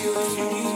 you, you.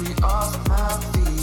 we all have feet.